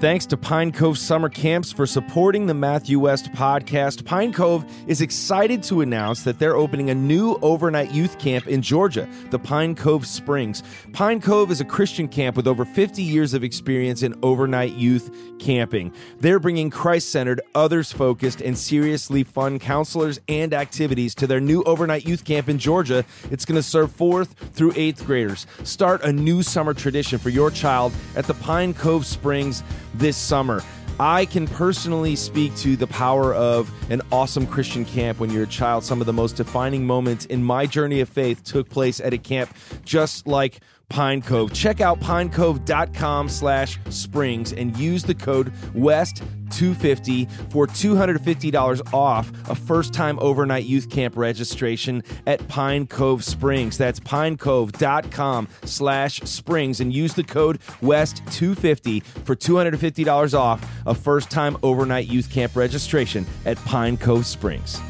Thanks to Pine Cove Summer Camps for supporting the Matthew West podcast. Pine Cove is excited to announce that they're opening a new overnight youth camp in Georgia, the Pine Cove Springs. Pine Cove is a Christian camp with over 50 years of experience in overnight youth camping. They're bringing Christ centered, others focused, and seriously fun counselors and activities to their new overnight youth camp in Georgia. It's going to serve fourth through eighth graders. Start a new summer tradition for your child at the Pine Cove Springs this summer. I can personally speak to the power of an awesome Christian camp when you're a child. Some of the most defining moments in my journey of faith took place at a camp just like Pine Cove. Check out pinecove.com slash springs and use the code WEST250 for $250 off a first-time overnight youth camp registration at Pine Cove Springs. That's pinecove.com slash springs and use the code WEST250 for $250 off a first-time overnight youth camp registration at Pine Cove Springs.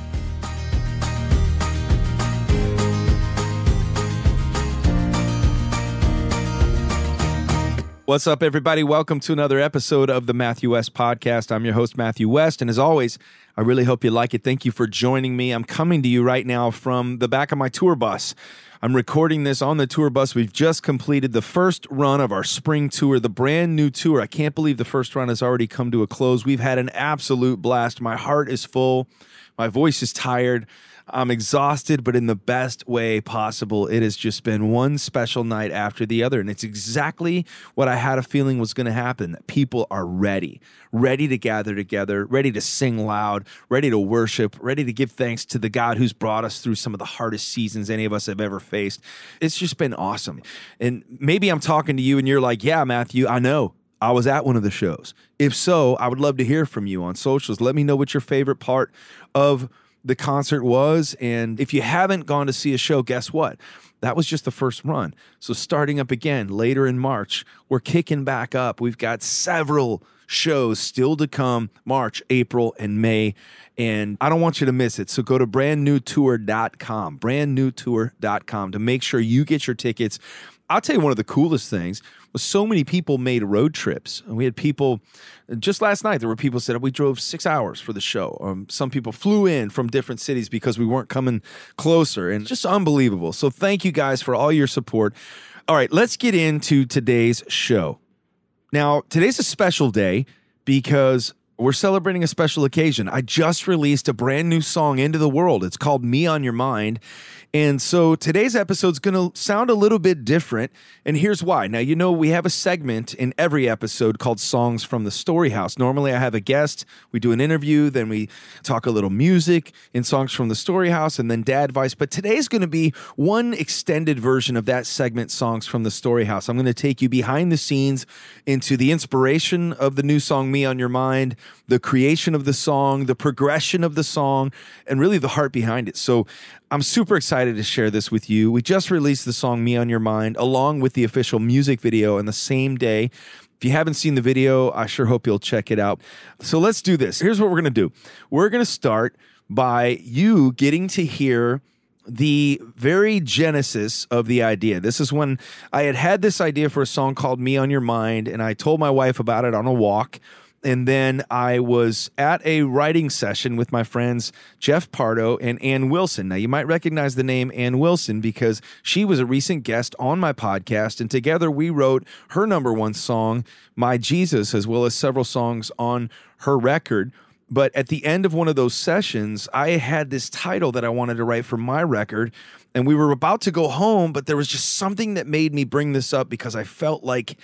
What's up, everybody? Welcome to another episode of the Matthew West Podcast. I'm your host, Matthew West. And as always, I really hope you like it. Thank you for joining me. I'm coming to you right now from the back of my tour bus. I'm recording this on the tour bus. We've just completed the first run of our spring tour, the brand new tour. I can't believe the first run has already come to a close. We've had an absolute blast. My heart is full, my voice is tired. I'm exhausted, but in the best way possible. It has just been one special night after the other. And it's exactly what I had a feeling was going to happen that people are ready, ready to gather together, ready to sing loud, ready to worship, ready to give thanks to the God who's brought us through some of the hardest seasons any of us have ever faced. It's just been awesome. And maybe I'm talking to you and you're like, yeah, Matthew, I know. I was at one of the shows. If so, I would love to hear from you on socials. Let me know what your favorite part of the concert was. And if you haven't gone to see a show, guess what? That was just the first run. So, starting up again later in March, we're kicking back up. We've got several shows still to come March, April, and May. And I don't want you to miss it. So, go to brandnewtour.com, brandnewtour.com to make sure you get your tickets. I'll tell you one of the coolest things was so many people made road trips. And we had people just last night. There were people said we drove six hours for the show. Um, some people flew in from different cities because we weren't coming closer, and just unbelievable. So thank you guys for all your support. All right, let's get into today's show. Now today's a special day because we're celebrating a special occasion. I just released a brand new song into the world. It's called Me on Your Mind. And so today's episode is going to sound a little bit different. And here's why. Now, you know, we have a segment in every episode called Songs from the Story House. Normally, I have a guest, we do an interview, then we talk a little music in Songs from the Story House, and then dad advice. But today's going to be one extended version of that segment, Songs from the Story House. I'm going to take you behind the scenes into the inspiration of the new song, Me on Your Mind, the creation of the song, the progression of the song, and really the heart behind it. So I'm super excited to share this with you. We just released the song Me on Your Mind along with the official music video on the same day. If you haven't seen the video, I sure hope you'll check it out. So let's do this. Here's what we're going to do we're going to start by you getting to hear the very genesis of the idea. This is when I had had this idea for a song called Me on Your Mind, and I told my wife about it on a walk and then I was at a writing session with my friends Jeff Pardo and Anne Wilson. Now, you might recognize the name Anne Wilson because she was a recent guest on my podcast, and together we wrote her number one song, My Jesus, as well as several songs on her record. But at the end of one of those sessions, I had this title that I wanted to write for my record. And we were about to go home, but there was just something that made me bring this up because I felt like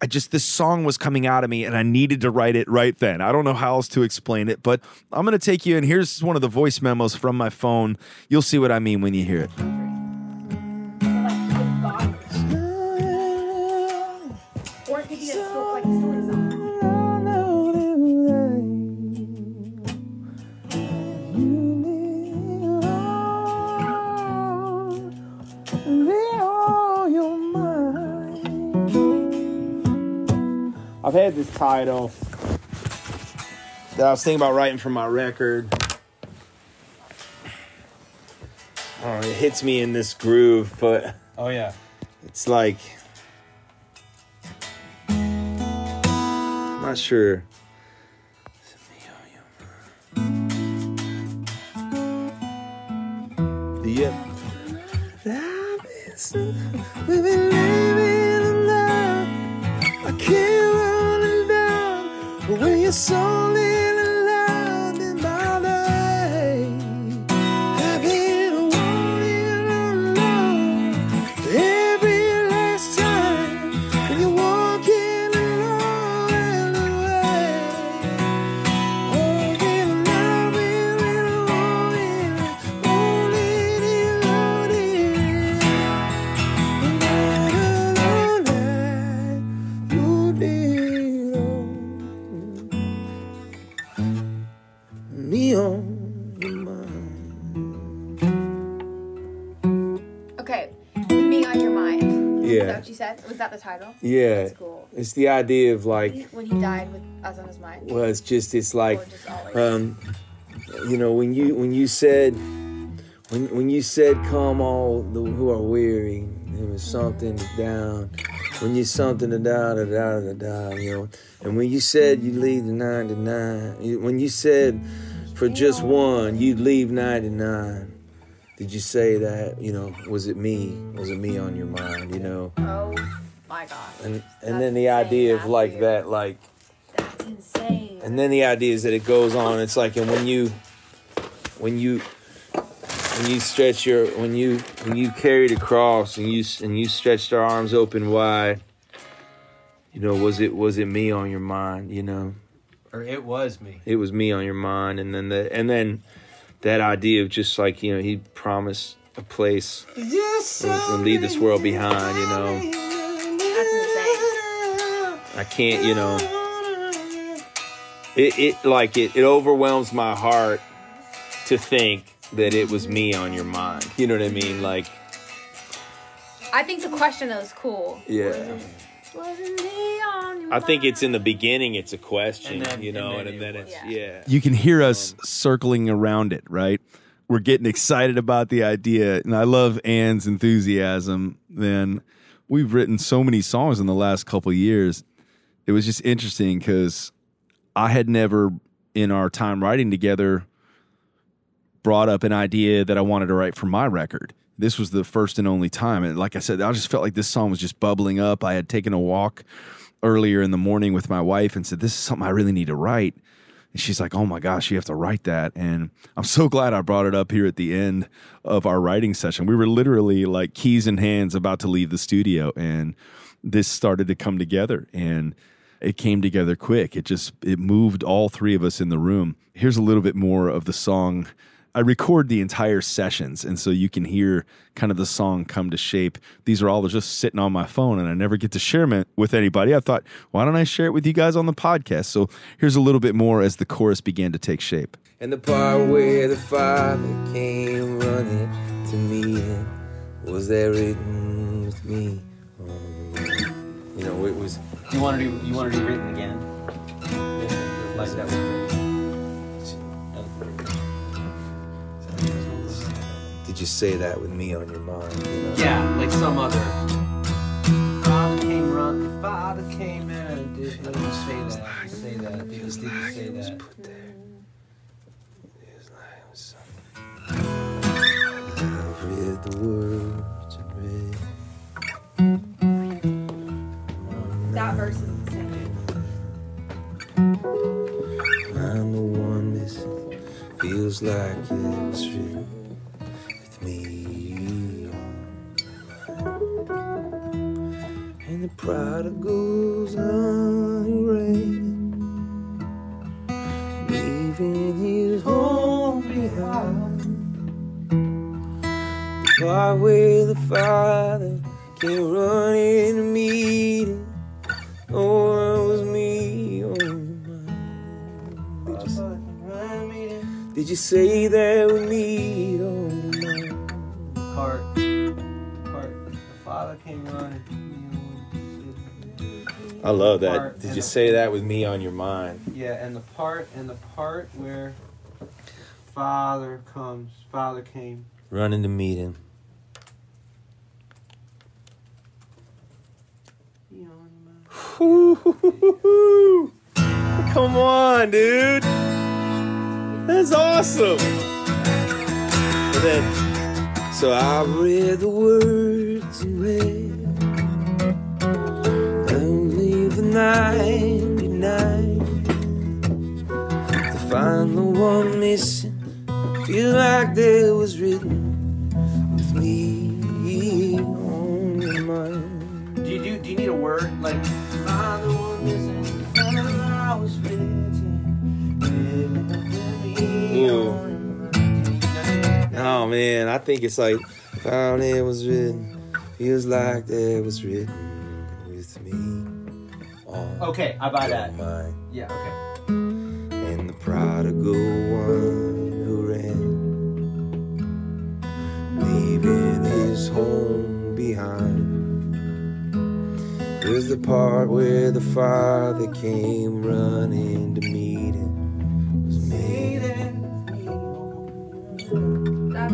I just, this song was coming out of me and I needed to write it right then. I don't know how else to explain it, but I'm going to take you, and here's one of the voice memos from my phone. You'll see what I mean when you hear it. had this title that I was thinking about writing for my record. Oh, it hits me in this groove, but oh yeah, it's like I'm not sure. Yeah, what you said? Was that the title? yeah. That's cool. It's the idea of like, When he died with us on his mind. well, it's just it's like, just um, you know, when you when you said when when you said, "Come all the who are weary," there was something down. When you something to da da da da da, you know, and when you said you leave the ninety nine, when you said for just one you'd leave ninety nine. Did you say that? You know, was it me? Was it me on your mind? You know, oh my god. and and then the idea of like Matthew. that, like That's insane. and then the idea is that it goes on. It's like, and when you, when you, when you stretch your, when you, when you carried a cross and you and you stretched our arms open wide, you know, was it was it me on your mind? You know, Or it was me. it was me on your mind, and then the and then that idea of just like you know, he promised a place and leave this world behind. You know, I can't, you know. It, it like it, it overwhelms my heart to think that it was me on your mind. You know what I mean? Like, I think the question though is cool. yeah. Was it me on your I think it's in the beginning. It's a question, then- you know, and and, then then it's was- yeah. you can hear us um, circling around it, right? We're getting excited about the idea, and I love Anne's enthusiasm. Then we've written so many songs in the last couple years. It was just interesting because I had never, in our time writing together, brought up an idea that I wanted to write for my record. This was the first and only time, and like I said, I just felt like this song was just bubbling up. I had taken a walk earlier in the morning with my wife and said, "This is something I really need to write." And she's like, "Oh my gosh, you have to write that." And I'm so glad I brought it up here at the end of our writing session. We were literally like keys in hands about to leave the studio and this started to come together and it came together quick. It just it moved all three of us in the room. Here's a little bit more of the song. I record the entire sessions, and so you can hear kind of the song come to shape. These are all just sitting on my phone, and I never get to share them with anybody. I thought, why don't I share it with you guys on the podcast? So here's a little bit more as the chorus began to take shape. And the part where the father came running to me and was there written with me. on the wall? You know, it was. You want to do? You want to do written again? Like that was Did you say that with me on your mind? You know? Yeah, like some other. Father came run. Father came in and did. Let me say that. Say that. Did you say that? Put there. It was like it was something. I've read the words and read. That verse is insane. I'm the one missing. Feels like it was written the prodigal's unrated, leaving his home behind. The part where the father came running to meet him. Oh, it was me oh, on your mind. Did you, did you say that with me oh my? Part. Part. The father came running. I love that. Part Did you say that with me on your mind? Yeah, and the part and the part where father comes. Father came. Running to meet him. Come on, dude. That's awesome. And then, so I read the words in red. 99 to find the one missing. Feel like there was written with me on your mind. Do you do? Do you need a word like? Find the one missing. Find the I was written. with me Ooh. on your mind. Oh man, I think it's like found it was written. Feels like there was written with me on Oh. Okay, I buy that. mine. Yeah. Okay. And the prodigal one who ran, leaving his home behind. Here's the part where the father came running to meet him. Was me. That's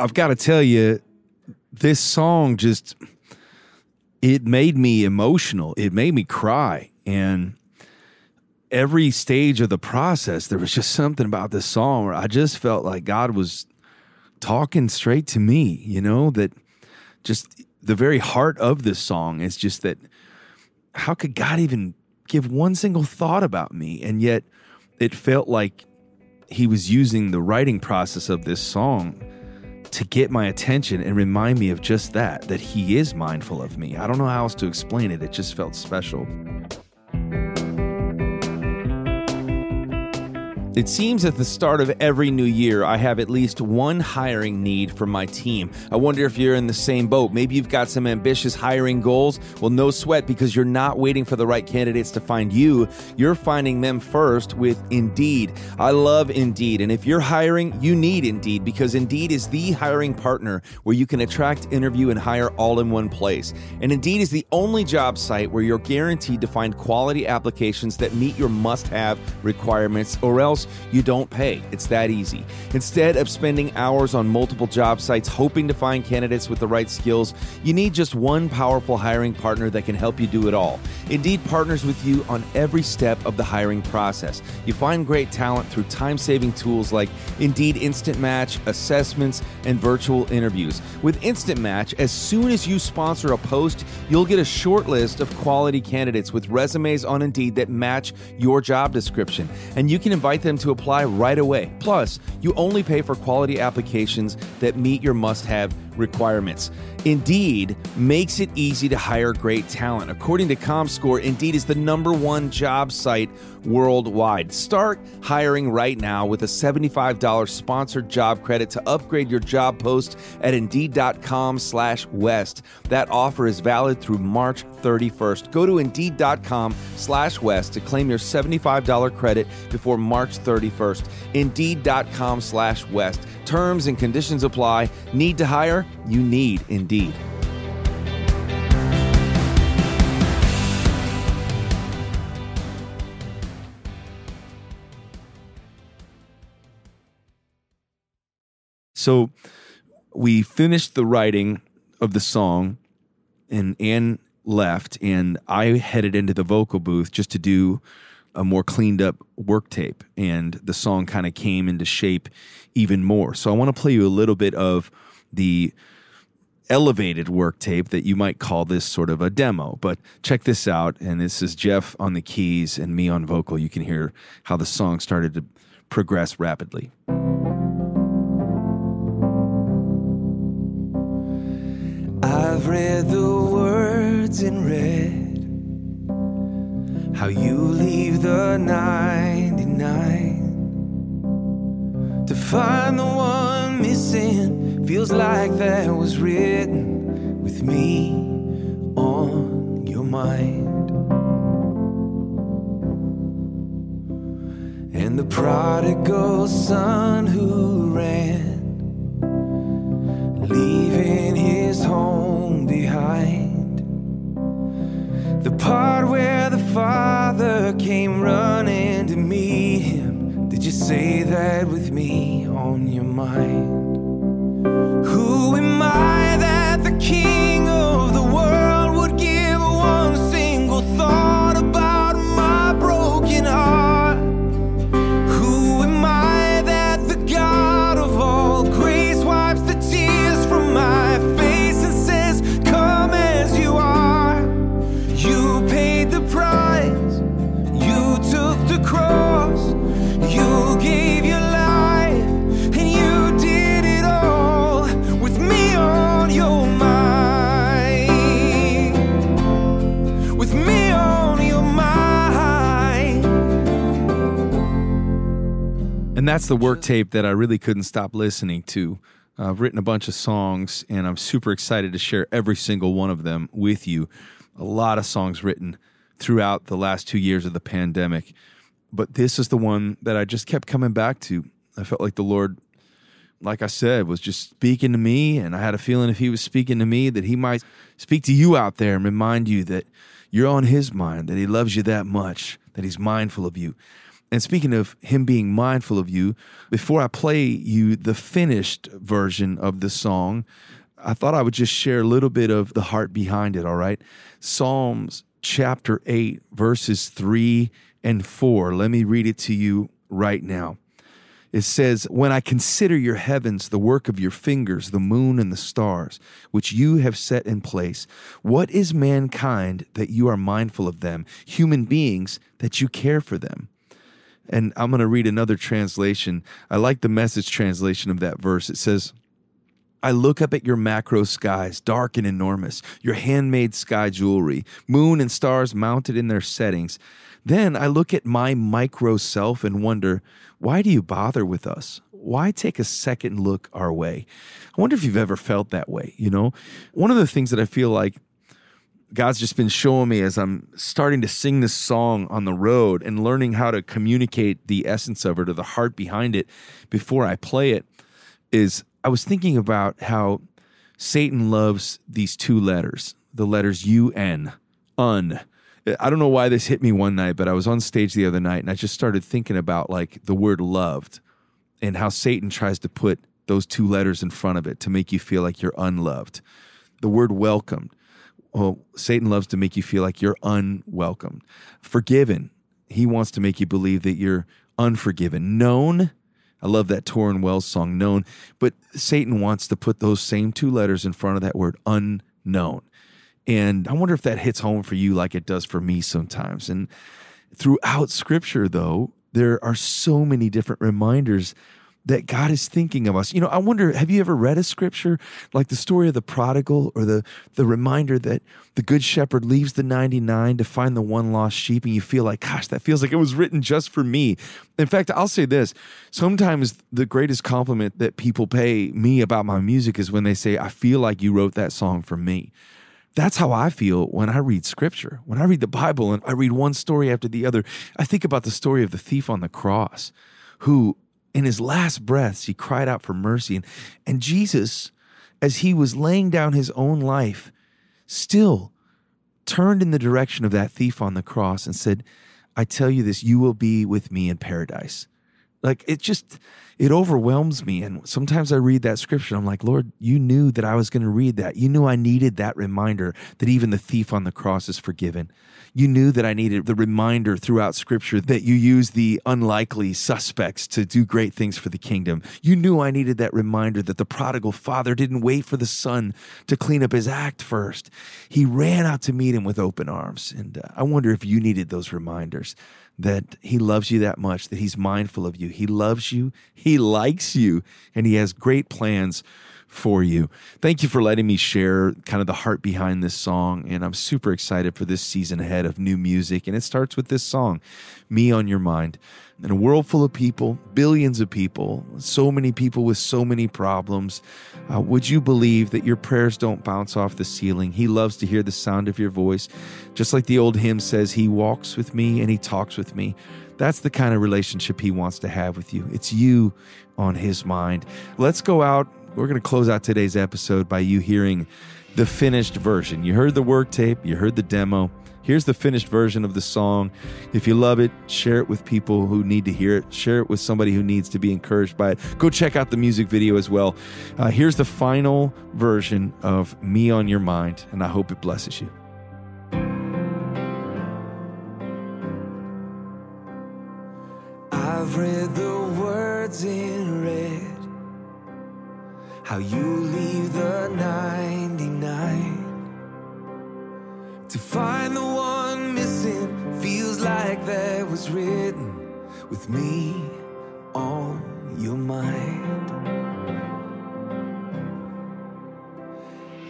I've got to tell you, this song just it made me emotional. It made me cry. And every stage of the process, there was just something about this song where I just felt like God was talking straight to me, you know, that just the very heart of this song is just that how could God even give one single thought about me? And yet it felt like he was using the writing process of this song to get my attention and remind me of just that, that he is mindful of me. I don't know how else to explain it. It just felt special. It seems at the start of every new year, I have at least one hiring need for my team. I wonder if you're in the same boat. Maybe you've got some ambitious hiring goals. Well, no sweat because you're not waiting for the right candidates to find you. You're finding them first with Indeed. I love Indeed. And if you're hiring, you need Indeed because Indeed is the hiring partner where you can attract, interview, and hire all in one place. And Indeed is the only job site where you're guaranteed to find quality applications that meet your must have requirements or else you don't pay. It's that easy. Instead of spending hours on multiple job sites hoping to find candidates with the right skills, you need just one powerful hiring partner that can help you do it all. Indeed partners with you on every step of the hiring process. You find great talent through time saving tools like Indeed Instant Match, assessments, and virtual interviews. With Instant Match, as soon as you sponsor a post, you'll get a short list of quality candidates with resumes on Indeed that match your job description, and you can invite them to apply right away. Plus, you only pay for quality applications that meet your must have requirements. Indeed makes it easy to hire great talent. According to ComScore, Indeed is the number one job site worldwide. Start hiring right now with a $75 sponsored job credit to upgrade your job post at Indeed.com slash West. That offer is valid through March 31st. Go to Indeed.com slash West to claim your $75 credit before March 31st. Indeed.com slash West. Terms and conditions apply. Need to hire? You need Indeed. So we finished the writing of the song, and Anne left, and I headed into the vocal booth just to do a more cleaned up work tape, and the song kind of came into shape even more. So I want to play you a little bit of the elevated work tape that you might call this sort of a demo. But check this out, and this is Jeff on the keys and me on vocal. You can hear how the song started to progress rapidly. I've read the words in red. how you leave the 99 to find the one missing. Feels like that was written with me on your mind. And the prodigal son who ran, leaving his home behind. The part where the father came running to meet him. Did you say that with me on your mind? Who am I that's the work tape that I really couldn't stop listening to. I've written a bunch of songs, and I'm super excited to share every single one of them with you. A lot of songs written throughout the last two years of the pandemic. But this is the one that I just kept coming back to. I felt like the Lord, like I said, was just speaking to me. And I had a feeling if He was speaking to me, that He might speak to you out there and remind you that you're on His mind, that He loves you that much, that He's mindful of you. And speaking of him being mindful of you, before I play you the finished version of the song, I thought I would just share a little bit of the heart behind it, all right? Psalms chapter 8, verses 3 and 4. Let me read it to you right now. It says, When I consider your heavens, the work of your fingers, the moon and the stars, which you have set in place, what is mankind that you are mindful of them, human beings that you care for them? And I'm going to read another translation. I like the message translation of that verse. It says, I look up at your macro skies, dark and enormous, your handmade sky jewelry, moon and stars mounted in their settings. Then I look at my micro self and wonder, why do you bother with us? Why take a second look our way? I wonder if you've ever felt that way. You know, one of the things that I feel like God's just been showing me as I'm starting to sing this song on the road and learning how to communicate the essence of it or the heart behind it before I play it is I was thinking about how Satan loves these two letters, the letters U N, un. I don't know why this hit me one night, but I was on stage the other night and I just started thinking about like the word loved and how Satan tries to put those two letters in front of it to make you feel like you're unloved. The word welcomed well, Satan loves to make you feel like you're unwelcome. Forgiven, he wants to make you believe that you're unforgiven. Known, I love that Tauren Wells song, Known, but Satan wants to put those same two letters in front of that word, unknown. And I wonder if that hits home for you like it does for me sometimes. And throughout scripture, though, there are so many different reminders that God is thinking of us. You know, I wonder, have you ever read a scripture like the story of the prodigal or the the reminder that the good shepherd leaves the 99 to find the one lost sheep and you feel like, gosh, that feels like it was written just for me. In fact, I'll say this, sometimes the greatest compliment that people pay me about my music is when they say, "I feel like you wrote that song for me." That's how I feel when I read scripture. When I read the Bible and I read one story after the other, I think about the story of the thief on the cross who in his last breaths, he cried out for mercy. And, and Jesus, as he was laying down his own life, still turned in the direction of that thief on the cross and said, I tell you this, you will be with me in paradise. Like it just, it overwhelms me. And sometimes I read that scripture. I'm like, Lord, you knew that I was going to read that. You knew I needed that reminder that even the thief on the cross is forgiven. You knew that I needed the reminder throughout scripture that you use the unlikely suspects to do great things for the kingdom. You knew I needed that reminder that the prodigal father didn't wait for the son to clean up his act first. He ran out to meet him with open arms. And uh, I wonder if you needed those reminders that he loves you that much, that he's mindful of you. He loves you, he likes you, and he has great plans for you. Thank you for letting me share kind of the heart behind this song. And I'm super excited for this season ahead of new music. And it starts with this song, Me on Your Mind. In a world full of people, billions of people, so many people with so many problems, uh, would you believe that your prayers don't bounce off the ceiling? He loves to hear the sound of your voice. Just like the old hymn says, He walks with me and He talks with me. That's the kind of relationship He wants to have with you. It's you on His mind. Let's go out. We're going to close out today's episode by you hearing the finished version. You heard the work tape, you heard the demo. Here's the finished version of the song. If you love it, share it with people who need to hear it. Share it with somebody who needs to be encouraged by it. Go check out the music video as well. Uh, here's the final version of Me on Your Mind, and I hope it blesses you. How you leave the 99 to find the one missing feels like that was written with me on your mind.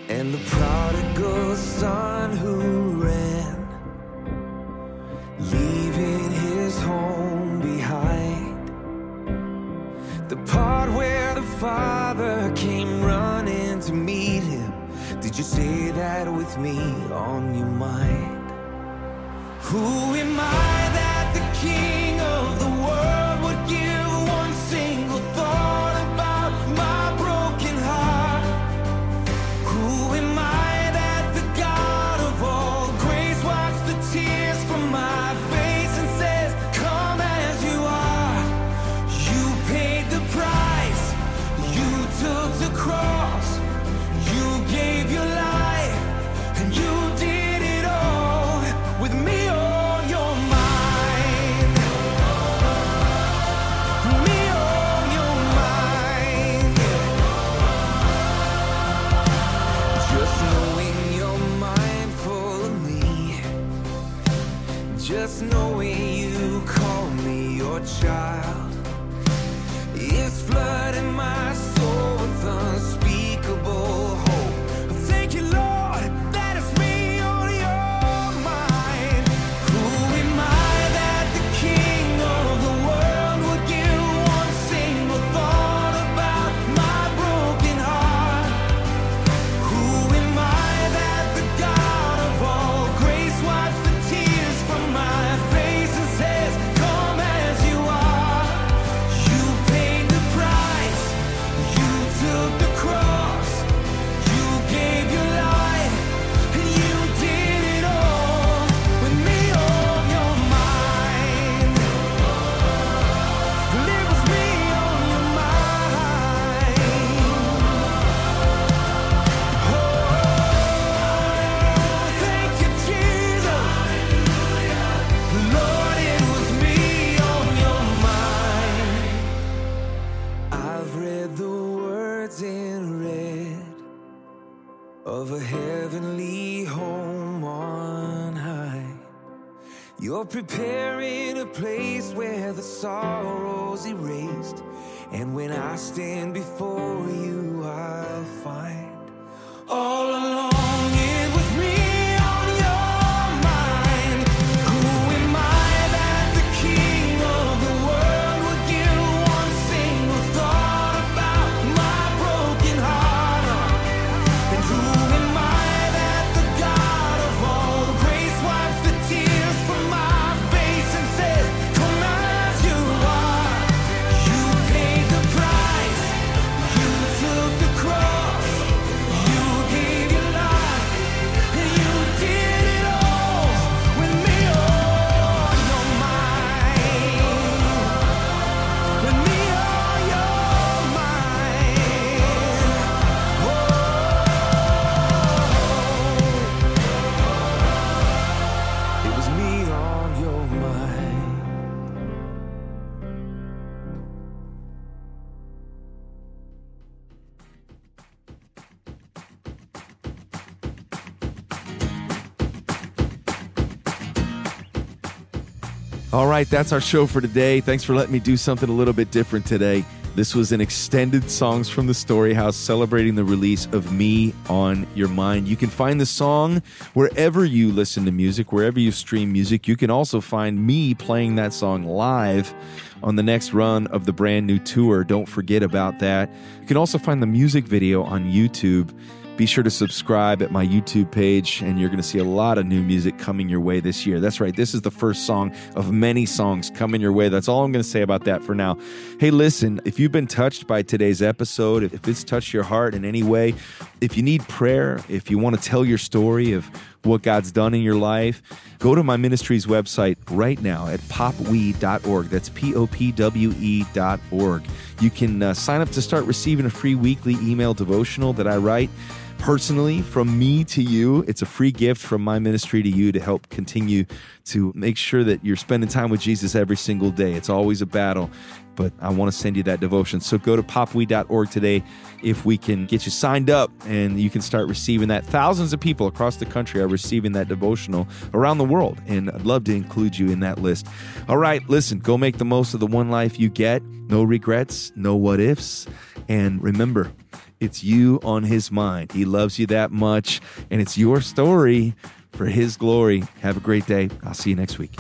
And the prodigal son with me on your mind? Who am I preparing a place where the sorrow's erased. And when I stand before you, All right, that's our show for today. Thanks for letting me do something a little bit different today. This was an extended Songs from the Storyhouse celebrating the release of Me on Your Mind. You can find the song wherever you listen to music, wherever you stream music. You can also find me playing that song live on the next run of the brand new tour. Don't forget about that. You can also find the music video on YouTube. Be sure to subscribe at my YouTube page, and you're going to see a lot of new music coming your way this year. That's right, this is the first song of many songs coming your way. That's all I'm going to say about that for now. Hey, listen, if you've been touched by today's episode, if it's touched your heart in any way, if you need prayer, if you want to tell your story of what God's done in your life, go to my ministry's website right now at popwe.org. That's P O P W E.org. You can uh, sign up to start receiving a free weekly email devotional that I write personally from me to you. It's a free gift from my ministry to you to help continue to make sure that you're spending time with Jesus every single day. It's always a battle, but I want to send you that devotion. So go to popwe.org today if we can get you signed up and you can start receiving that. Thousands of people across the country are receiving that devotional around the world, and I'd love to include you in that list. All right, listen, go make the most of the one life you get. No regrets, no what ifs. And remember, it's you on his mind. He loves you that much, and it's your story for his glory. Have a great day. I'll see you next week.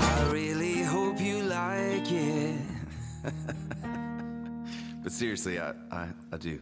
I really hope you like it. but seriously, I, I, I do.